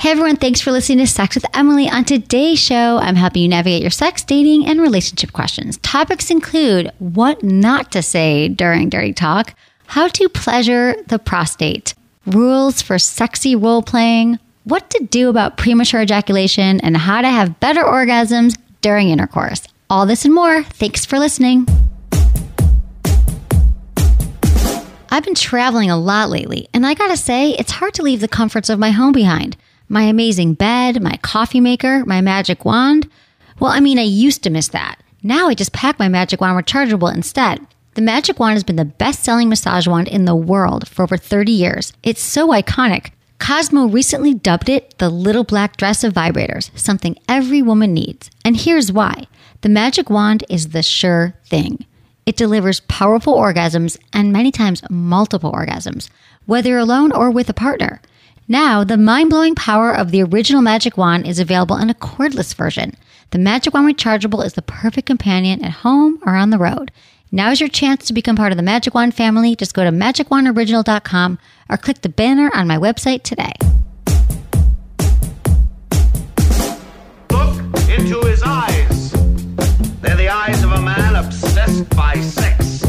Hey everyone, thanks for listening to Sex with Emily. On today's show, I'm helping you navigate your sex, dating, and relationship questions. Topics include what not to say during dirty talk, how to pleasure the prostate, rules for sexy role playing, what to do about premature ejaculation, and how to have better orgasms during intercourse. All this and more. Thanks for listening. I've been traveling a lot lately, and I gotta say, it's hard to leave the comforts of my home behind my amazing bed, my coffee maker, my magic wand. Well, I mean, I used to miss that. Now I just pack my magic wand rechargeable instead. The Magic Wand has been the best selling massage wand in the world for over 30 years. It's so iconic. Cosmo recently dubbed it the little black dress of vibrators, something every woman needs. And here's why the Magic Wand is the sure thing. It delivers powerful orgasms and many times multiple orgasms, whether alone or with a partner. Now, the mind blowing power of the original Magic Wand is available in a cordless version. The Magic Wand Rechargeable is the perfect companion at home or on the road. Now is your chance to become part of the Magic Wand family. Just go to magicwandoriginal.com or click the banner on my website today. Look into his eyes. They're the eyes of a man obsessed by sex.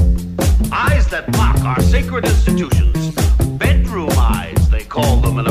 Eyes that mock our sacred institutions. Bedroom eyes, they call them in.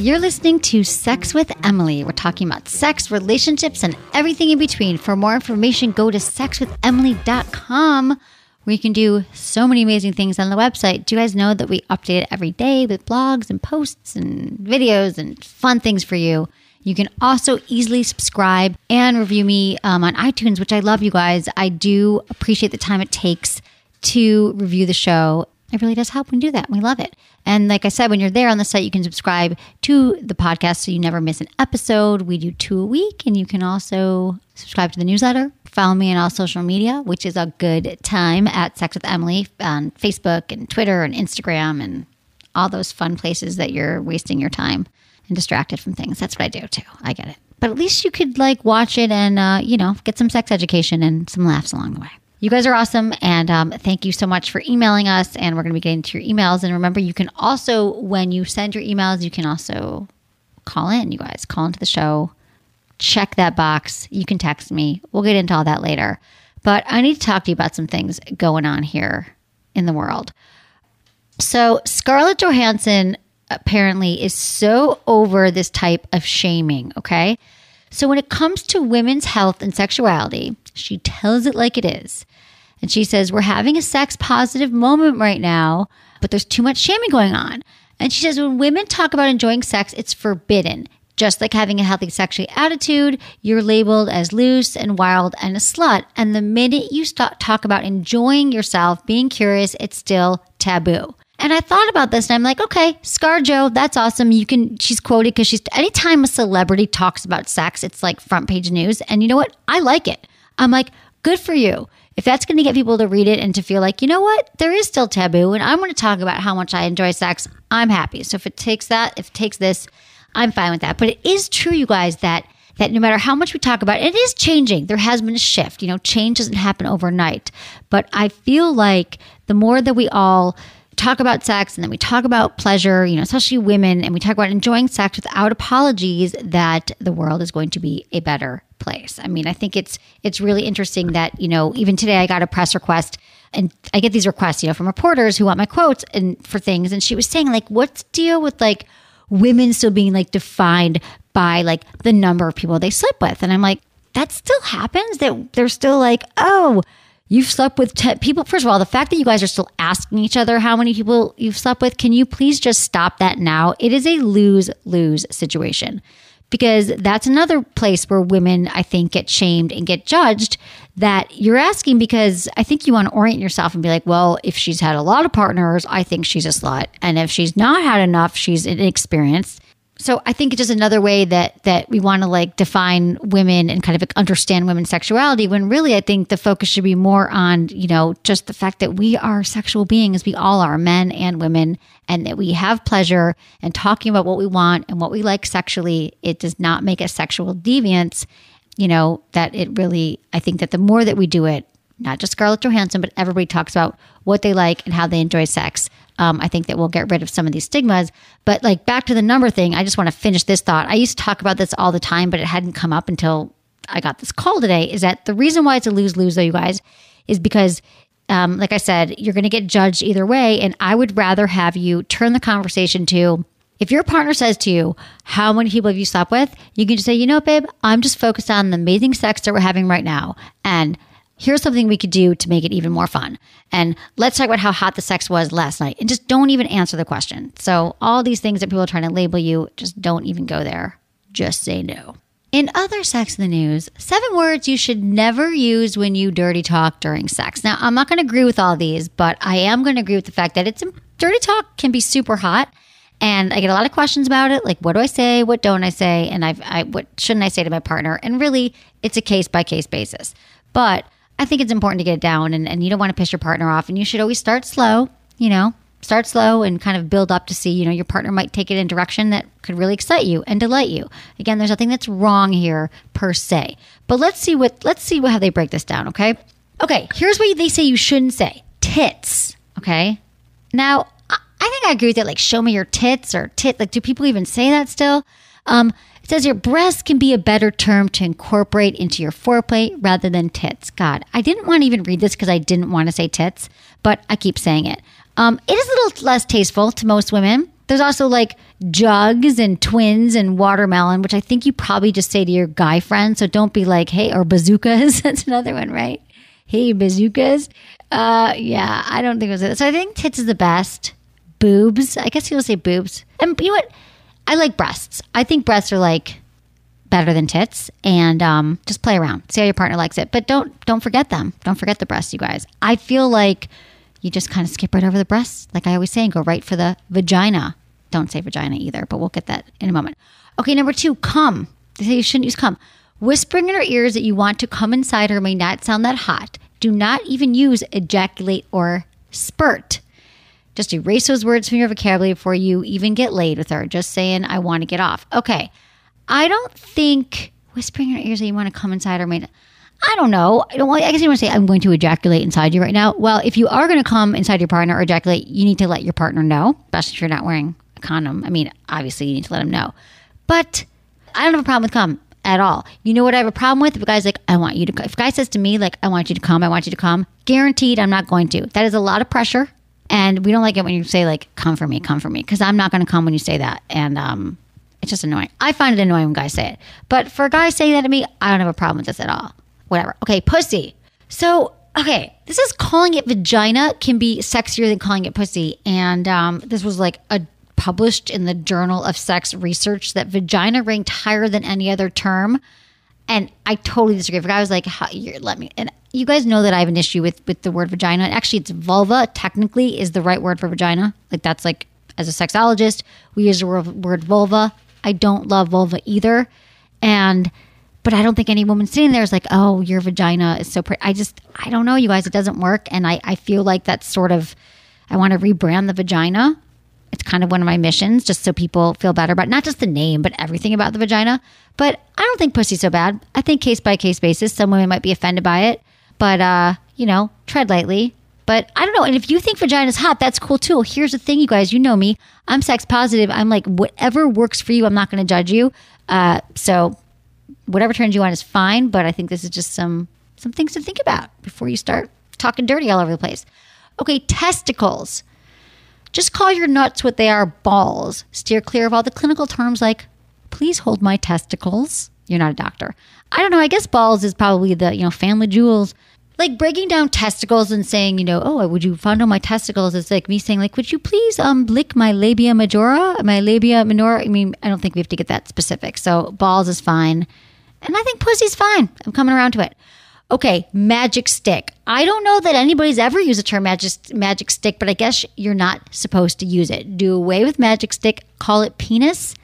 You're listening to Sex with Emily. We're talking about sex, relationships, and everything in between. For more information, go to sexwithemily.com where you can do so many amazing things on the website. Do you guys know that we update it every day with blogs and posts and videos and fun things for you? You can also easily subscribe and review me um, on iTunes, which I love you guys. I do appreciate the time it takes to review the show. It really does help when you do that. We love it. And like I said, when you're there on the site, you can subscribe to the podcast so you never miss an episode. We do two a week, and you can also subscribe to the newsletter. Follow me on all social media, which is a good time at Sex with Emily on Facebook and Twitter and Instagram and all those fun places that you're wasting your time and distracted from things. That's what I do too. I get it. But at least you could like watch it and, uh, you know, get some sex education and some laughs along the way. You guys are awesome. And um, thank you so much for emailing us. And we're going to be getting to your emails. And remember, you can also, when you send your emails, you can also call in, you guys. Call into the show. Check that box. You can text me. We'll get into all that later. But I need to talk to you about some things going on here in the world. So, Scarlett Johansson apparently is so over this type of shaming, okay? So, when it comes to women's health and sexuality, she tells it like it is. And she says, We're having a sex positive moment right now, but there's too much shaming going on. And she says, When women talk about enjoying sex, it's forbidden. Just like having a healthy sexual attitude, you're labeled as loose and wild and a slut. And the minute you talk about enjoying yourself, being curious, it's still taboo. And I thought about this and I'm like, okay, Scar ScarJo, that's awesome. You can, she's quoted because she's, anytime a celebrity talks about sex, it's like front page news. And you know what? I like it. I'm like, good for you. If that's going to get people to read it and to feel like, you know what, there is still taboo and I'm going to talk about how much I enjoy sex, I'm happy. So if it takes that, if it takes this, I'm fine with that. But it is true, you guys, that that no matter how much we talk about it, it is changing. There has been a shift. You know, change doesn't happen overnight. But I feel like the more that we all talk about sex and then we talk about pleasure, you know, especially women, and we talk about enjoying sex without apologies, that the world is going to be a better place. I mean, I think it's it's really interesting that, you know, even today I got a press request and I get these requests, you know, from reporters who want my quotes and for things. And she was saying, like, what's the deal with like women still being like defined by like the number of people they sleep with? And I'm like, that still happens that they're still like, oh, You've slept with 10 people. First of all, the fact that you guys are still asking each other how many people you've slept with, can you please just stop that now? It is a lose lose situation because that's another place where women, I think, get shamed and get judged. That you're asking because I think you want to orient yourself and be like, well, if she's had a lot of partners, I think she's a slut. And if she's not had enough, she's inexperienced. So I think it's just another way that that we want to like define women and kind of understand women's sexuality when really I think the focus should be more on, you know, just the fact that we are sexual beings, we all are men and women and that we have pleasure and talking about what we want and what we like sexually, it does not make us sexual deviance, you know, that it really I think that the more that we do it, not just Scarlett Johansson, but everybody talks about what they like and how they enjoy sex. Um, I think that we'll get rid of some of these stigmas. But like back to the number thing, I just want to finish this thought. I used to talk about this all the time, but it hadn't come up until I got this call today. Is that the reason why it's a lose lose, though, you guys, is because. Um, like I said, you're going to get judged either way. And I would rather have you turn the conversation to if your partner says to you, How many people have you slept with? You can just say, You know, babe, I'm just focused on the amazing sex that we're having right now. And here's something we could do to make it even more fun. And let's talk about how hot the sex was last night. And just don't even answer the question. So, all these things that people are trying to label you, just don't even go there. Just say no. In other sex in the news, seven words you should never use when you dirty talk during sex. Now, I'm not going to agree with all these, but I am going to agree with the fact that it's dirty talk can be super hot. And I get a lot of questions about it, like what do I say, what don't I say, and I've, I what shouldn't I say to my partner? And really, it's a case by case basis. But I think it's important to get it down and, and you don't want to piss your partner off. And you should always start slow, you know, start slow and kind of build up to see, you know, your partner might take it in direction that could really excite you and delight you. Again, there's nothing that's wrong here per se. But let's see what let's see how they break this down, okay? Okay, here's what they say you shouldn't say. Tits, okay? Now, I think I agree with it like show me your tits or tit like do people even say that still? Um says your breasts can be a better term to incorporate into your foreplay rather than tits. God, I didn't want to even read this because I didn't want to say tits, but I keep saying it. Um, it is a little less tasteful to most women. There's also like jugs and twins and watermelon, which I think you probably just say to your guy friend. So don't be like, hey, or bazookas. That's another one, right? Hey, bazookas. Uh, yeah, I don't think it was it. So I think tits is the best. Boobs. I guess you'll say boobs. And you know what? I like breasts. I think breasts are like better than tits and um, just play around see how your partner likes it. But don't don't forget them. Don't forget the breasts you guys. I feel like you just kind of skip right over the breasts. Like i always say and go right for the vagina. Don't say vagina either but we'll get that in a moment. Okay number two come they say you shouldn't use come whispering in her ears that you want to come inside her may not sound that hot. Do not even use ejaculate or spurt just erase those words from your vocabulary before you even get laid with her. Just saying, I want to get off. Okay. I don't think whispering in her ears that you want to come inside her made. I don't know. I don't. I guess you want to say I'm going to ejaculate inside you right now. Well, if you are going to come inside your partner or ejaculate, you need to let your partner know, especially if you're not wearing a condom. I mean, obviously you need to let him know. But I don't have a problem with come at all. You know what I have a problem with? If a guy's like, I want you to. If a guy says to me like, I want you to come, I want you to come, guaranteed I'm not going to. That is a lot of pressure, and we don't like it when you say like, come for me, come for me, because I'm not going to come when you say that, and um, it's just annoying. I find it annoying when guys say it. But for a guy saying that to me, I don't have a problem with this at all. Whatever. Okay, pussy. So, okay, this is calling it vagina can be sexier than calling it pussy. And um, this was like a published in the Journal of Sex Research that vagina ranked higher than any other term. And I totally disagree. A was like, How, you're, let me, and you guys know that I have an issue with with the word vagina. Actually, it's vulva. Technically, is the right word for vagina. Like that's like as a sexologist, we use the word, word vulva. I don't love vulva either. And, but I don't think any woman sitting there is like, oh, your vagina is so pretty. I just, I don't know, you guys, it doesn't work. And I, I feel like that's sort of, I want to rebrand the vagina. It's kind of one of my missions, just so people feel better about not just the name, but everything about the vagina. But I don't think pussy's so bad. I think case by case basis, some women might be offended by it. But, uh, you know, tread lightly. But I don't know. And if you think vagina's hot, that's cool too. Here's the thing, you guys. You know me. I'm sex positive. I'm like, whatever works for you, I'm not going to judge you. Uh, so whatever turns you on is fine. But I think this is just some some things to think about before you start talking dirty all over the place. Okay, testicles. Just call your nuts what they are balls. Steer clear of all the clinical terms like, please hold my testicles. You're not a doctor. I don't know. I guess balls is probably the, you know, family jewels like breaking down testicles and saying, you know, oh, would you fondle my testicles? It's like me saying, like, would you please um lick my labia majora, my labia minora? I mean, I don't think we have to get that specific. So balls is fine, and I think pussy's fine. I'm coming around to it. Okay, magic stick. I don't know that anybody's ever used the term magic magic stick, but I guess you're not supposed to use it. Do away with magic stick. Call it penis.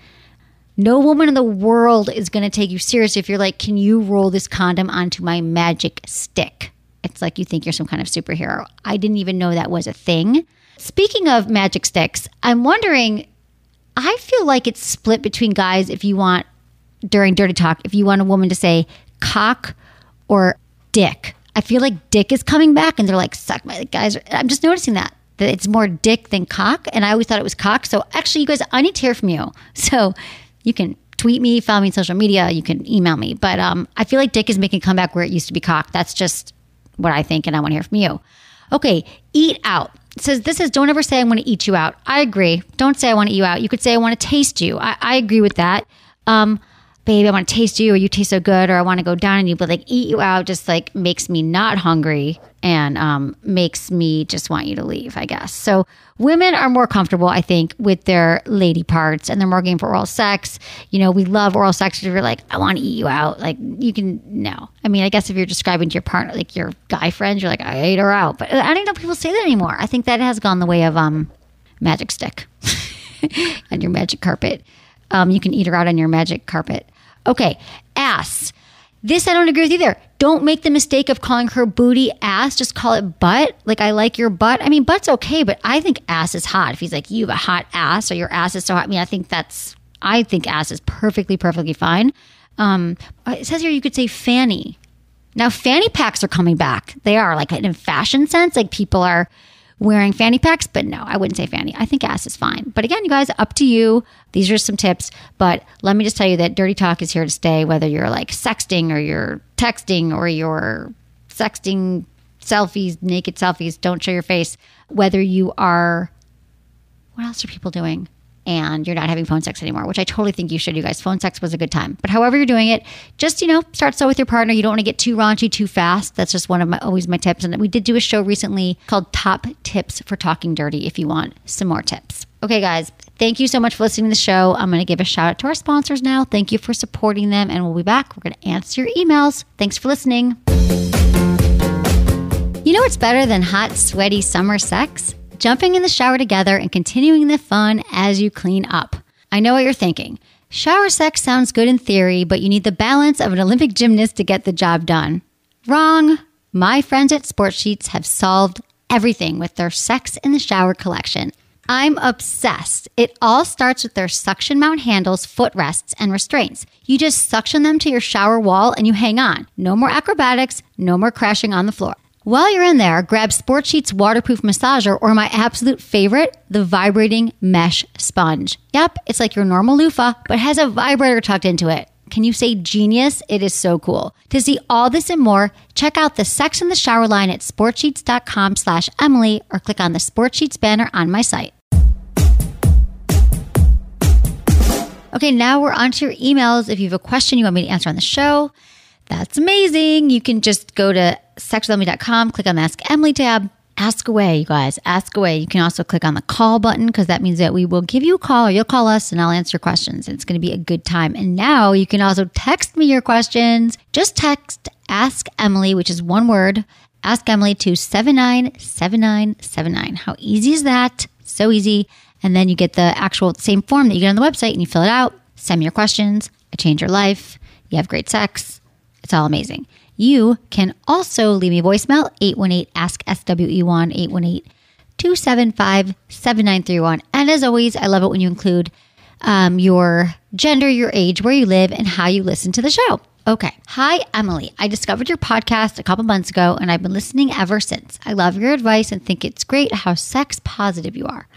No woman in the world is going to take you serious if you're like, can you roll this condom onto my magic stick? It's like you think you're some kind of superhero. I didn't even know that was a thing. Speaking of magic sticks, I'm wondering, I feel like it's split between guys if you want, during dirty talk, if you want a woman to say cock or dick. I feel like dick is coming back and they're like, suck my guys. I'm just noticing that that it's more dick than cock. And I always thought it was cock. So actually, you guys, I need to hear from you. So you can tweet me, follow me on social media, you can email me. But um, I feel like dick is making a comeback where it used to be cock. That's just what I think, and I want to hear from you. Okay, eat out. It says this is don't ever say I want to eat you out. I agree. Don't say I want to eat you out. You could say I want to taste you. I, I agree with that. Um, babe, I want to taste you, or you taste so good, or I want to go down on you. But like eat you out just like makes me not hungry and um, makes me just want you to leave, I guess. So women are more comfortable, I think, with their lady parts and they're more game for oral sex. You know, we love oral sex. If you're like, I want to eat you out, like you can, no. I mean, I guess if you're describing to your partner, like your guy friend, you're like, I ate her out. But I don't know if people say that anymore. I think that has gone the way of um, magic stick and your magic carpet. Um, you can eat her out on your magic carpet. Okay, ass. This I don't agree with either. Don't make the mistake of calling her booty ass. Just call it butt. Like I like your butt. I mean, butt's okay, but I think ass is hot. If he's like, you have a hot ass or your ass is so hot. I mean, I think that's, I think ass is perfectly, perfectly fine. Um, it says here you could say fanny. Now, fanny packs are coming back. They are like in fashion sense, like people are wearing fanny packs, but no, I wouldn't say fanny. I think ass is fine. But again, you guys, up to you. These are some tips. But let me just tell you that dirty talk is here to stay, whether you're like sexting or you're texting or you're sexting selfies, naked selfies, don't show your face, whether you are, what else are people doing? And you're not having phone sex anymore, which I totally think you should. You guys, phone sex was a good time. But however you're doing it, just you know, start slow with your partner. You don't want to get too raunchy too fast. That's just one of my always my tips. And we did do a show recently called Top Tips for Talking Dirty. If you want some more tips. Okay, guys, thank you so much for listening to the show. I'm going to give a shout out to our sponsors now. Thank you for supporting them, and we'll be back. We're going to answer your emails. Thanks for listening. You know what's better than hot, sweaty summer sex? Jumping in the shower together and continuing the fun as you clean up. I know what you're thinking. Shower sex sounds good in theory, but you need the balance of an Olympic gymnast to get the job done. Wrong. My friends at Sportsheets have solved everything with their Sex in the Shower collection. I'm obsessed. It all starts with their suction mount handles, footrests, and restraints. You just suction them to your shower wall and you hang on. No more acrobatics, no more crashing on the floor. While you're in there, grab Sportsheets waterproof massager or my absolute favorite, the vibrating mesh sponge. Yep, it's like your normal loofah, but has a vibrator tucked into it. Can you say genius? It is so cool. To see all this and more, check out the Sex in the Shower line at sportsheets.com slash Emily or click on the Sportsheets banner on my site. Okay, now we're on to your emails. If you have a question you want me to answer on the show, that's amazing. You can just go to sexwithemily.com, click on the Ask Emily tab, ask away, you guys. Ask away. You can also click on the call button because that means that we will give you a call or you'll call us and I'll answer questions. It's going to be a good time. And now you can also text me your questions. Just text Ask Emily, which is one word, Ask Emily to 797979. How easy is that? So easy. And then you get the actual same form that you get on the website and you fill it out. Send me your questions. I change your life. You have great sex it's all amazing. You can also leave me a voicemail 818 Ask SWE1 818 275 7931. And as always, I love it when you include um, your gender, your age, where you live, and how you listen to the show. Okay. Hi, Emily. I discovered your podcast a couple months ago and I've been listening ever since. I love your advice and think it's great how sex positive you are.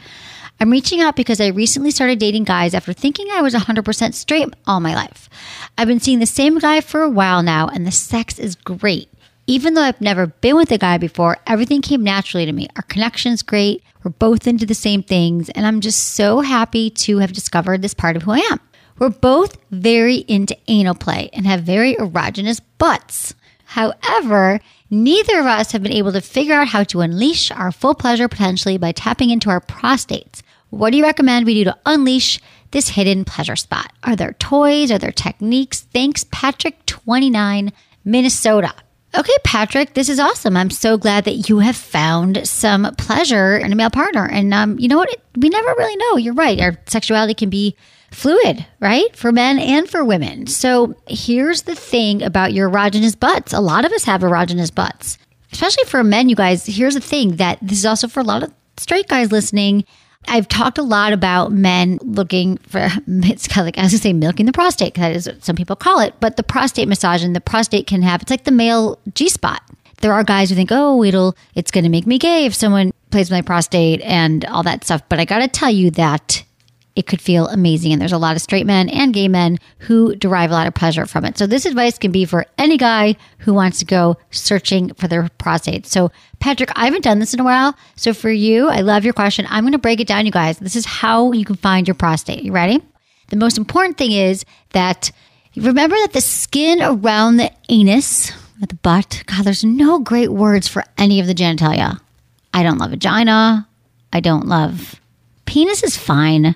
I'm reaching out because I recently started dating guys after thinking I was 100% straight all my life. I've been seeing the same guy for a while now, and the sex is great. Even though I've never been with a guy before, everything came naturally to me. Our connection's great. We're both into the same things, and I'm just so happy to have discovered this part of who I am. We're both very into anal play and have very erogenous butts. However, neither of us have been able to figure out how to unleash our full pleasure potentially by tapping into our prostates. What do you recommend we do to unleash this hidden pleasure spot? Are there toys? Are there techniques? Thanks, Patrick29, Minnesota. Okay, Patrick, this is awesome. I'm so glad that you have found some pleasure in a male partner. And um, you know what? We never really know. You're right. Our sexuality can be fluid, right? For men and for women. So here's the thing about your erogenous butts. A lot of us have erogenous butts, especially for men, you guys. Here's the thing that this is also for a lot of straight guys listening. I've talked a lot about men looking for it's kind of like I say milking the prostate. That is what some people call it, but the prostate massage and the prostate can have it's like the male G spot. There are guys who think, oh, it'll it's going to make me gay if someone plays with my prostate and all that stuff. But I got to tell you that it could feel amazing. And there's a lot of straight men and gay men who derive a lot of pleasure from it. So this advice can be for any guy who wants to go searching for their prostate. So Patrick, I haven't done this in a while. So for you, I love your question. I'm going to break it down, you guys. This is how you can find your prostate. You ready? The most important thing is that remember that the skin around the anus, at the butt, God, there's no great words for any of the genitalia. I don't love vagina. I don't love penis is fine.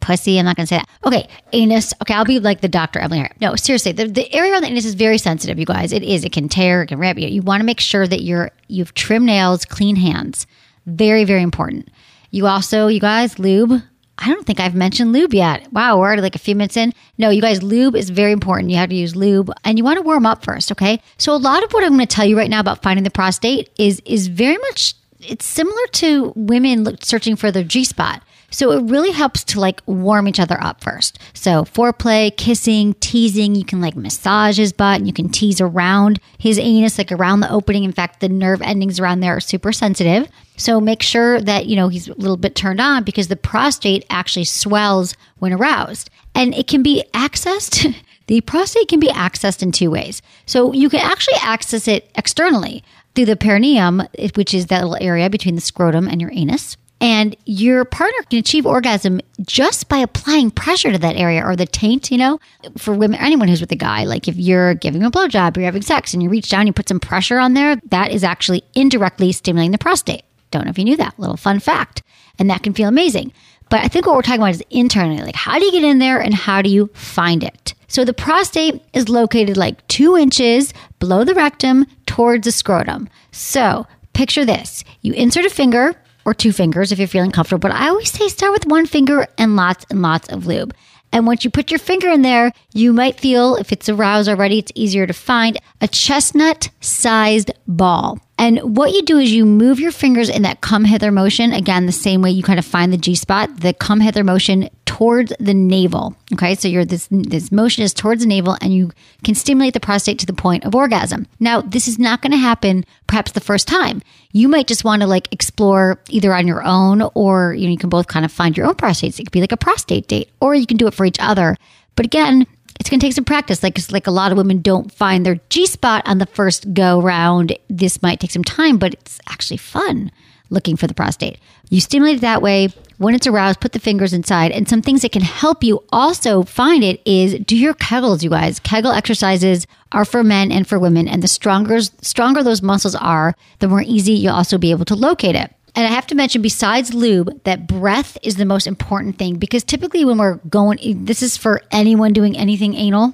Pussy, I'm not gonna say that. Okay, anus. Okay, I'll be like the doctor Emily here. No, seriously, the, the area around the anus is very sensitive, you guys. It is. It can tear, it can rip you. You want to make sure that you're you've trimmed nails, clean hands. Very, very important. You also, you guys, lube. I don't think I've mentioned lube yet. Wow, we're already like a few minutes in. No, you guys, lube is very important. You have to use lube and you want to warm up first, okay? So a lot of what I'm going to tell you right now about finding the prostate is is very much it's similar to women searching for their G spot. So it really helps to like warm each other up first. So foreplay, kissing, teasing, you can like massage his butt and you can tease around his anus, like around the opening. In fact, the nerve endings around there are super sensitive. So make sure that, you know, he's a little bit turned on because the prostate actually swells when aroused and it can be accessed. the prostate can be accessed in two ways. So you can actually access it externally through the perineum, which is that little area between the scrotum and your anus. And your partner can achieve orgasm just by applying pressure to that area or the taint, you know, for women, anyone who's with a guy. Like if you're giving a blowjob, you're having sex and you reach down, you put some pressure on there, that is actually indirectly stimulating the prostate. Don't know if you knew that. Little fun fact. And that can feel amazing. But I think what we're talking about is internally. Like, how do you get in there and how do you find it? So the prostate is located like two inches below the rectum towards the scrotum. So picture this you insert a finger or two fingers if you're feeling comfortable, but I always say start with one finger and lots and lots of lube. And once you put your finger in there, you might feel, if it's aroused already, it's easier to find a chestnut sized ball. And what you do is you move your fingers in that come hither motion. Again, the same way you kind of find the G spot, the come hither motion towards the navel. Okay, so you're this this motion is towards the navel, and you can stimulate the prostate to the point of orgasm. Now, this is not going to happen perhaps the first time. You might just want to like explore either on your own, or you know you can both kind of find your own prostates. It could be like a prostate date, or you can do it for each other. But again, it's going to take some practice. Like, like a lot of women don't find their G spot on the first go round. This might take some time, but it's actually fun looking for the prostate. You stimulate it that way. When it's aroused, put the fingers inside. And some things that can help you also find it is do your Kegels, you guys. Kegel exercises are for men and for women. And the stronger, stronger those muscles are, the more easy you'll also be able to locate it. And I have to mention, besides lube, that breath is the most important thing because typically when we're going, this is for anyone doing anything anal,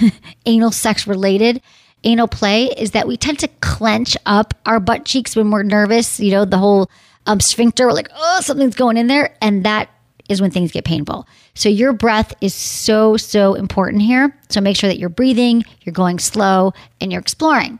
anal sex related, anal play, is that we tend to clench up our butt cheeks when we're nervous. You know, the whole um, sphincter, like, oh, something's going in there. And that is when things get painful. So your breath is so, so important here. So make sure that you're breathing, you're going slow, and you're exploring.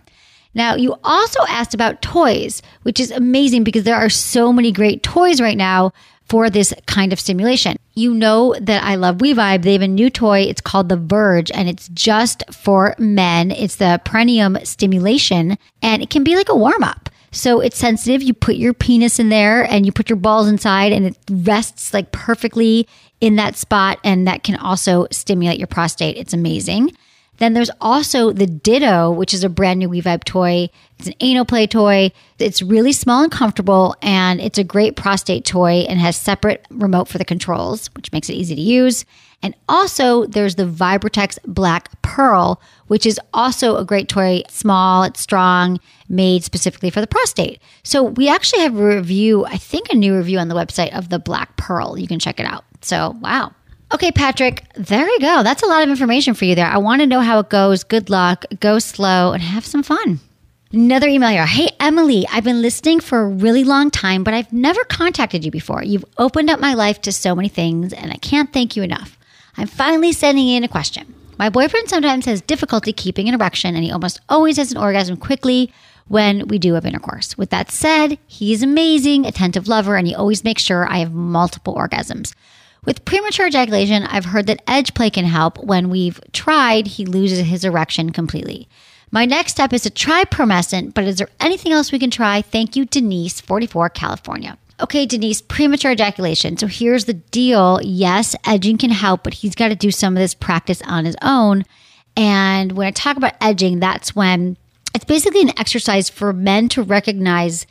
Now, you also asked about toys, which is amazing because there are so many great toys right now for this kind of stimulation. You know that I love WeVibe. They have a new toy. It's called the Verge and it's just for men. It's the perineum stimulation and it can be like a warm up. So it's sensitive. You put your penis in there and you put your balls inside and it rests like perfectly in that spot. And that can also stimulate your prostate. It's amazing. Then there's also the Ditto, which is a brand new WeVibe toy. It's an anal play toy. It's really small and comfortable, and it's a great prostate toy and has separate remote for the controls, which makes it easy to use. And also, there's the Vibratex Black Pearl, which is also a great toy. It's Small, it's strong, made specifically for the prostate. So we actually have a review, I think a new review on the website of the Black Pearl. You can check it out. So, wow. Okay, Patrick, there you go. That's a lot of information for you there. I want to know how it goes. Good luck. Go slow and have some fun. Another email here. Hey, Emily, I've been listening for a really long time, but I've never contacted you before. You've opened up my life to so many things, and I can't thank you enough. I'm finally sending in a question. My boyfriend sometimes has difficulty keeping an erection, and he almost always has an orgasm quickly when we do have intercourse. With that said, he's amazing, attentive lover, and he always makes sure I have multiple orgasms. With premature ejaculation, I've heard that edge play can help. When we've tried, he loses his erection completely. My next step is to try Promescent, but is there anything else we can try? Thank you, Denise, 44, California. Okay, Denise, premature ejaculation. So here's the deal. Yes, edging can help, but he's got to do some of this practice on his own. And when I talk about edging, that's when it's basically an exercise for men to recognize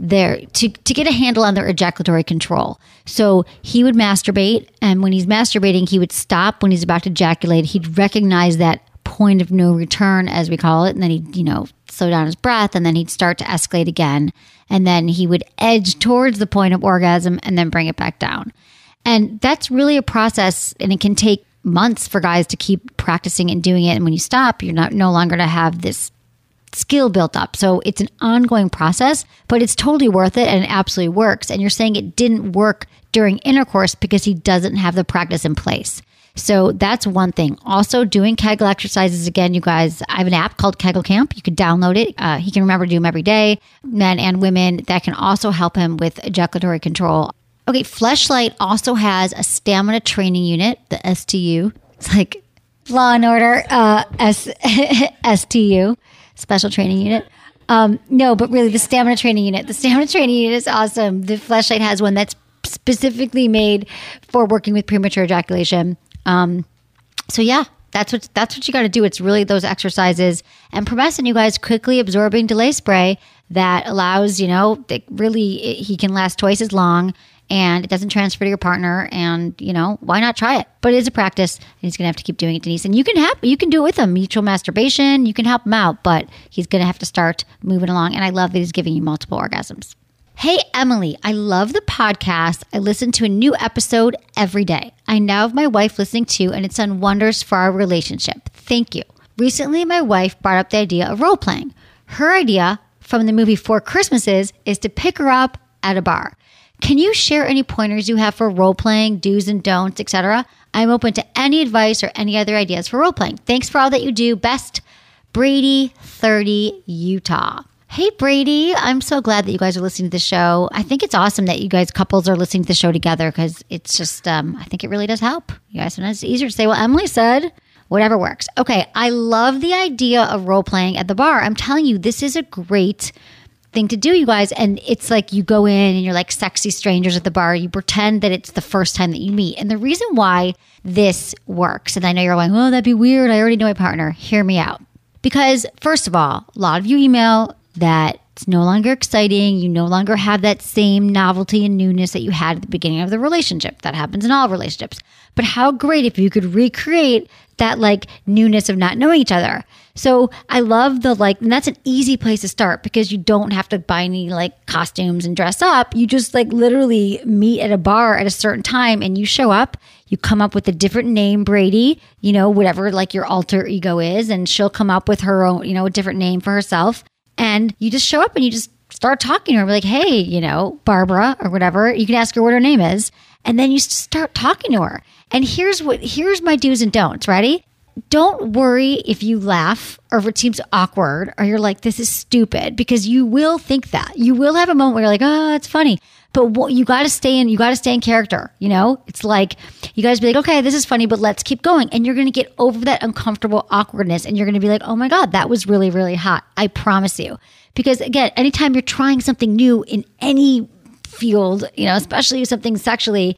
their to, to get a handle on their ejaculatory control. So he would masturbate, and when he's masturbating, he would stop when he's about to ejaculate. He'd recognize that point of no return, as we call it, and then he'd, you know, slow down his breath, and then he'd start to escalate again. And then he would edge towards the point of orgasm and then bring it back down. And that's really a process, and it can take months for guys to keep practicing and doing it. And when you stop, you're not no longer to have this skill built up. So it's an ongoing process, but it's totally worth it and it absolutely works. And you're saying it didn't work during intercourse because he doesn't have the practice in place. So that's one thing. Also, doing Kegel exercises again, you guys. I have an app called Kegel Camp. You can download it. Uh, he can remember to do them every day, men and women. That can also help him with ejaculatory control. Okay, Fleshlight also has a stamina training unit, the STU. It's like Law and Order uh, S- STU, Special Training Unit. Um, no, but really, the stamina training unit. The stamina training unit is awesome. The Fleshlight has one that's specifically made for working with premature ejaculation. Um, so yeah, that's what that's what you got to do. It's really those exercises and Promescent, you guys, quickly absorbing delay spray that allows you know really it, he can last twice as long and it doesn't transfer to your partner. And you know why not try it? But it is a practice, and he's gonna have to keep doing it, Denise. And you can help. You can do it with him. Mutual masturbation. You can help him out, but he's gonna have to start moving along. And I love that he's giving you multiple orgasms. Hey, Emily, I love the podcast. I listen to a new episode every day. I now have my wife listening too, and it's done wonders for our relationship. Thank you. Recently, my wife brought up the idea of role playing. Her idea from the movie Four Christmases is to pick her up at a bar. Can you share any pointers you have for role playing, do's and don'ts, etc.? I'm open to any advice or any other ideas for role playing. Thanks for all that you do. Best, Brady, 30, Utah. Hey, Brady. I'm so glad that you guys are listening to the show. I think it's awesome that you guys, couples, are listening to the show together because it's just, um, I think it really does help. You guys, sometimes it's easier to say, well, Emily said, whatever works. Okay. I love the idea of role playing at the bar. I'm telling you, this is a great thing to do, you guys. And it's like you go in and you're like sexy strangers at the bar. You pretend that it's the first time that you meet. And the reason why this works, and I know you're going, oh, that'd be weird. I already know my partner. Hear me out. Because, first of all, a lot of you email that it's no longer exciting. You no longer have that same novelty and newness that you had at the beginning of the relationship. That happens in all relationships. But how great if you could recreate that like newness of not knowing each other. So I love the like, and that's an easy place to start because you don't have to buy any like costumes and dress up. You just like literally meet at a bar at a certain time and you show up. You come up with a different name, Brady, you know, whatever like your alter ego is, and she'll come up with her own, you know, a different name for herself. And you just show up and you just start talking to her, like, hey, you know, Barbara or whatever. You can ask her what her name is. And then you start talking to her. And here's what here's my do's and don'ts. Ready? Don't worry if you laugh or if it seems awkward or you're like, this is stupid, because you will think that. You will have a moment where you're like, oh, it's funny. But what, you got to stay in, you got to stay in character. You know, it's like you guys be like, okay, this is funny, but let's keep going. And you're going to get over that uncomfortable awkwardness and you're going to be like, oh my God, that was really, really hot. I promise you. Because again, anytime you're trying something new in any field, you know, especially something sexually,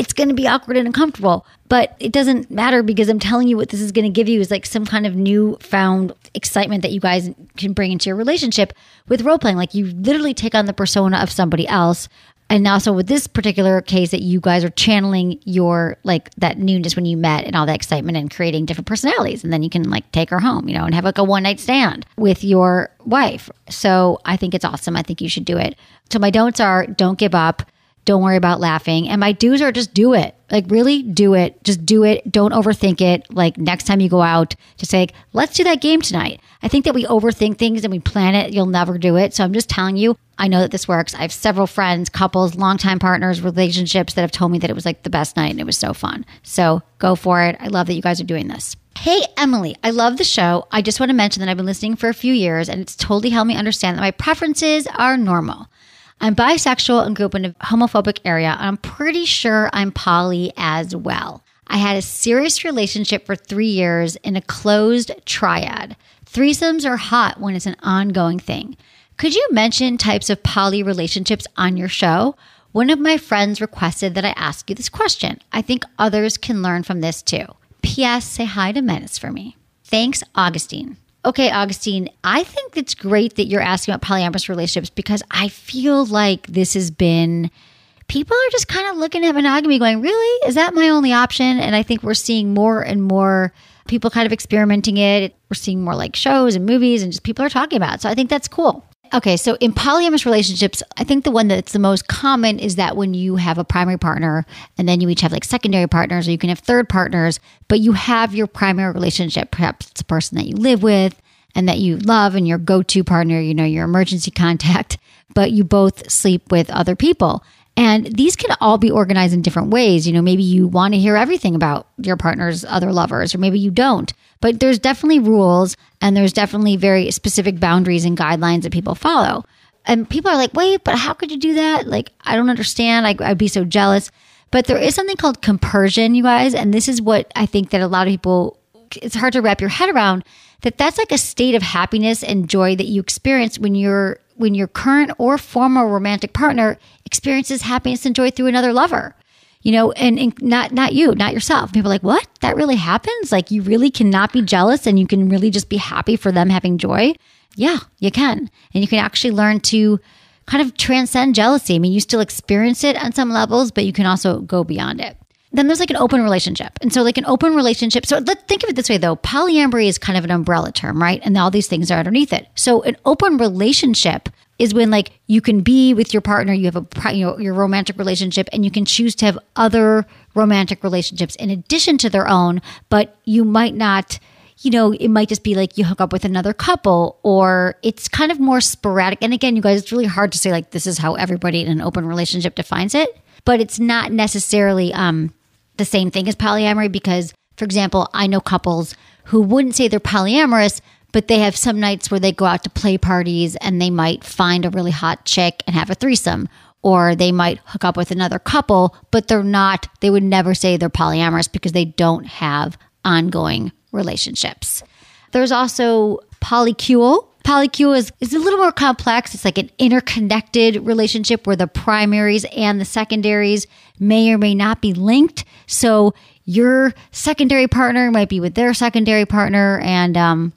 it's going to be awkward and uncomfortable, but it doesn't matter because I'm telling you what this is going to give you is like some kind of new found excitement that you guys can bring into your relationship with role playing. Like you literally take on the persona of somebody else. And also with this particular case that you guys are channeling your like that newness when you met and all that excitement and creating different personalities. And then you can like take her home, you know, and have like a one night stand with your wife. So I think it's awesome. I think you should do it. So my don'ts are don't give up don't worry about laughing. And my do's are just do it. Like really do it. Just do it. Don't overthink it. Like next time you go out, just say, let's do that game tonight. I think that we overthink things and we plan it. You'll never do it. So I'm just telling you, I know that this works. I have several friends, couples, longtime partners, relationships that have told me that it was like the best night and it was so fun. So go for it. I love that you guys are doing this. Hey, Emily, I love the show. I just want to mention that I've been listening for a few years and it's totally helped me understand that my preferences are normal. I'm bisexual and grew up in a homophobic area, and I'm pretty sure I'm poly as well. I had a serious relationship for three years in a closed triad. Threesomes are hot when it's an ongoing thing. Could you mention types of poly relationships on your show? One of my friends requested that I ask you this question. I think others can learn from this too. P.S. Say hi to Menace for me. Thanks, Augustine. Okay, Augustine, I think it's great that you're asking about polyamorous relationships because I feel like this has been people are just kind of looking at monogamy going, really? Is that my only option? And I think we're seeing more and more people kind of experimenting it. We're seeing more like shows and movies and just people are talking about it. So I think that's cool. Okay, so in polyamorous relationships, I think the one that's the most common is that when you have a primary partner and then you each have like secondary partners or you can have third partners, but you have your primary relationship, perhaps it's a person that you live with and that you love and your go-to partner, you know, your emergency contact, but you both sleep with other people. And these can all be organized in different ways. You know, maybe you want to hear everything about your partner's other lovers, or maybe you don't. But there's definitely rules and there's definitely very specific boundaries and guidelines that people follow. And people are like, wait, but how could you do that? Like, I don't understand. I, I'd be so jealous. But there is something called compersion, you guys. And this is what I think that a lot of people, it's hard to wrap your head around that that's like a state of happiness and joy that you experience when you're when your current or former romantic partner experiences happiness and joy through another lover you know and, and, not not you not yourself. People are like what? That really happens? Like you really cannot be jealous and you can really just be happy for them having joy? Yeah you can. And you can actually learn to kind of transcend jealousy. I mean you still experience it on some levels but you can also go beyond it then there's like an open relationship. And so like an open relationship. So let's think of it this way though. Polyamory is kind of an umbrella term, right? And all these things are underneath it. So an open relationship is when like you can be with your partner, you have a you know, your romantic relationship and you can choose to have other romantic relationships in addition to their own, but you might not you know, it might just be like you hook up with another couple or it's kind of more sporadic. And again, you guys, it's really hard to say like this is how everybody in an open relationship defines it, but it's not necessarily um the same thing as polyamory because, for example, I know couples who wouldn't say they're polyamorous, but they have some nights where they go out to play parties and they might find a really hot chick and have a threesome. Or they might hook up with another couple, but they're not, they would never say they're polyamorous because they don't have ongoing relationships. There's also polycule, Polycule is, is a little more complex. It's like an interconnected relationship where the primaries and the secondaries may or may not be linked. So your secondary partner might be with their secondary partner, and um,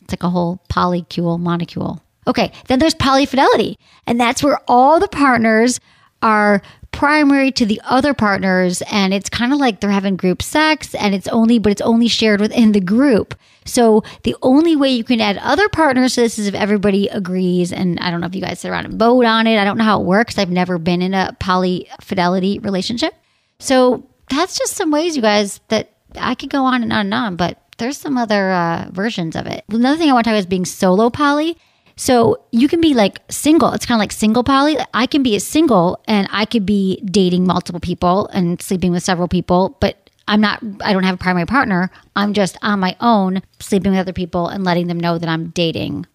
it's like a whole polycule, monocule. Okay, then there's polyfidelity, and that's where all the partners are primary to the other partners and it's kind of like they're having group sex and it's only but it's only shared within the group. So the only way you can add other partners to this is if everybody agrees and i don't know if you guys sit around and vote on it. I don't know how it works. I've never been in a poly fidelity relationship. So that's just some ways you guys that i could go on and on and on but there's some other uh, versions of it. Another thing i want to talk about is being solo poly so you can be like single. It's kind of like single poly. I can be a single and I could be dating multiple people and sleeping with several people, but I'm not, I don't have a primary partner. I'm just on my own, sleeping with other people and letting them know that I'm dating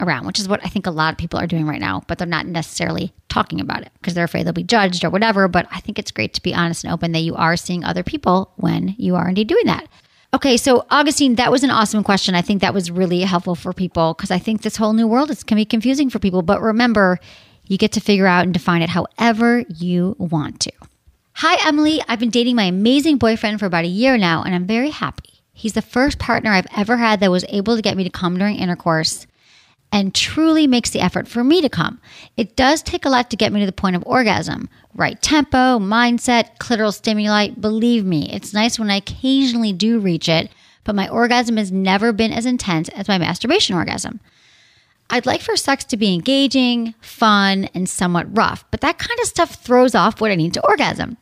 around, which is what I think a lot of people are doing right now, but they're not necessarily talking about it because they're afraid they'll be judged or whatever. But I think it's great to be honest and open that you are seeing other people when you are indeed doing that. Okay, so Augustine, that was an awesome question. I think that was really helpful for people because I think this whole new world is can be confusing for people. But remember, you get to figure out and define it however you want to. Hi, Emily. I've been dating my amazing boyfriend for about a year now, and I'm very happy. He's the first partner I've ever had that was able to get me to come during intercourse and truly makes the effort for me to come. It does take a lot to get me to the point of orgasm. Right tempo, mindset, clitoral stimuli. Believe me, it's nice when I occasionally do reach it, but my orgasm has never been as intense as my masturbation orgasm. I'd like for sex to be engaging, fun, and somewhat rough, but that kind of stuff throws off what I need to orgasm.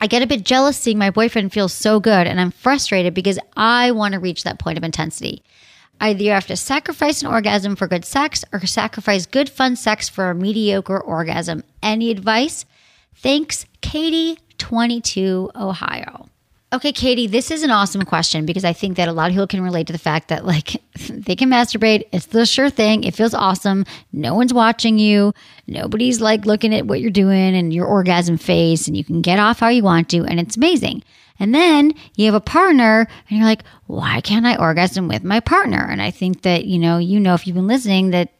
I get a bit jealous seeing my boyfriend feel so good, and I'm frustrated because I want to reach that point of intensity. Either you have to sacrifice an orgasm for good sex or sacrifice good, fun sex for a mediocre orgasm. Any advice? Thanks, Katie, 22, Ohio. Okay, Katie, this is an awesome question because I think that a lot of people can relate to the fact that, like, they can masturbate. It's the sure thing. It feels awesome. No one's watching you. Nobody's like looking at what you're doing and your orgasm phase, and you can get off how you want to, and it's amazing. And then you have a partner, and you're like, why can't I orgasm with my partner? And I think that, you know, you know, if you've been listening, that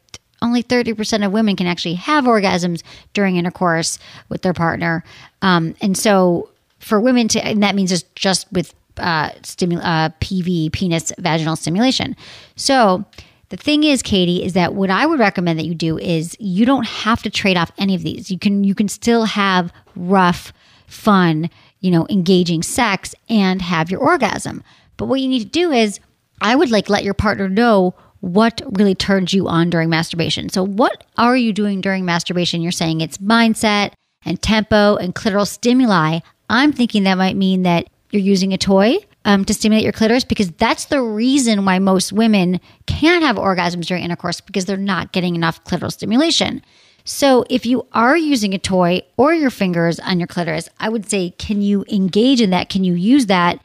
only 30% of women can actually have orgasms during intercourse with their partner. Um, and so for women to, and that means it's just with uh, stimu- uh, PV, penis vaginal stimulation. So the thing is, Katie, is that what I would recommend that you do is you don't have to trade off any of these. You can you can still have rough, fun, you know, engaging sex and have your orgasm. But what you need to do is I would like let your partner know what really turns you on during masturbation. So what are you doing during masturbation? You're saying it's mindset and tempo and clitoral stimuli. I'm thinking that might mean that you're using a toy um, to stimulate your clitoris because that's the reason why most women can't have orgasms during intercourse because they're not getting enough clitoral stimulation. So if you are using a toy or your fingers on your clitoris, I would say, can you engage in that? Can you use that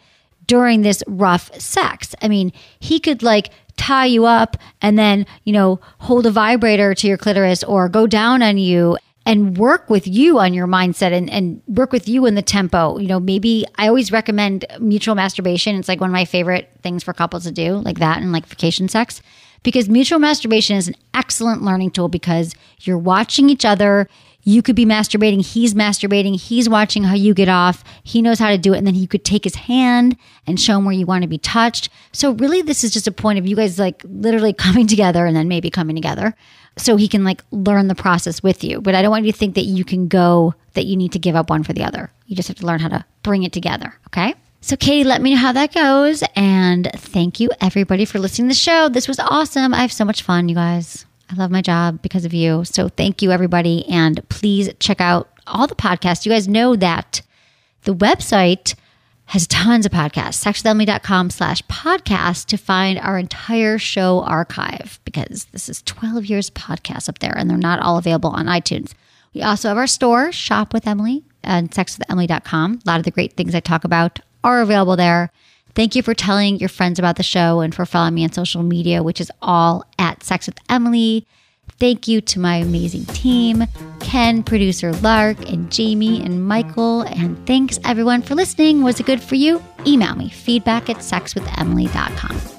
during this rough sex? I mean, he could like tie you up and then, you know, hold a vibrator to your clitoris or go down on you and work with you on your mindset and, and work with you in the tempo. You know, maybe I always recommend mutual masturbation. It's like one of my favorite things for couples to do, like that and like vacation sex. Because mutual masturbation is an excellent learning tool because you're watching each other. You could be masturbating, he's masturbating, he's watching how you get off, he knows how to do it, and then he could take his hand and show him where you want to be touched. So, really, this is just a point of you guys like literally coming together and then maybe coming together so he can like learn the process with you. But I don't want you to think that you can go, that you need to give up one for the other. You just have to learn how to bring it together. Okay. So, Katie, let me know how that goes. And thank you, everybody, for listening to the show. This was awesome. I have so much fun, you guys. I love my job because of you. So, thank you, everybody. And please check out all the podcasts. You guys know that the website has tons of podcasts. Sexwithemily.com slash podcast to find our entire show archive because this is 12 years podcast up there and they're not all available on iTunes. We also have our store, Shop with Emily, and sexwithemily.com. A lot of the great things I talk about are available there. Thank you for telling your friends about the show and for following me on social media, which is all at Sex with Emily. Thank you to my amazing team, Ken, producer Lark, and Jamie and Michael. And thanks everyone for listening. Was it good for you? Email me feedback at sexwithemily.com.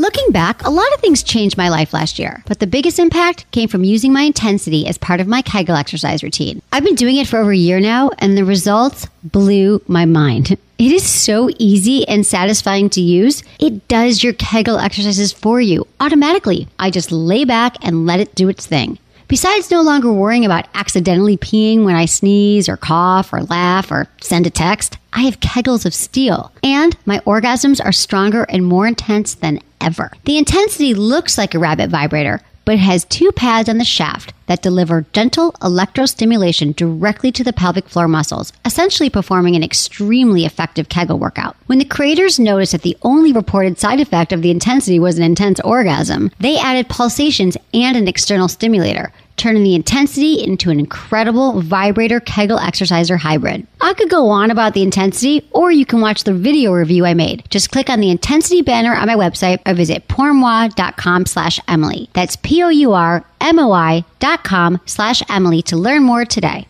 Looking back, a lot of things changed my life last year, but the biggest impact came from using my intensity as part of my Kegel exercise routine. I've been doing it for over a year now, and the results blew my mind. It is so easy and satisfying to use. It does your Kegel exercises for you automatically. I just lay back and let it do its thing. Besides no longer worrying about accidentally peeing when I sneeze or cough or laugh or send a text, I have kegels of steel. And my orgasms are stronger and more intense than ever. The intensity looks like a rabbit vibrator, but it has two pads on the shaft that deliver gentle electrostimulation directly to the pelvic floor muscles, essentially performing an extremely effective Kegel workout. When the creators noticed that the only reported side effect of the intensity was an intense orgasm, they added pulsations and an external stimulator, turning the intensity into an incredible vibrator Kegel exerciser hybrid. I could go on about the intensity, or you can watch the video review I made. Just click on the intensity banner on my website or visit pourmoi.com slash Emily. That's P-O-U-R M-O-I dot com slash Emily to learn more today.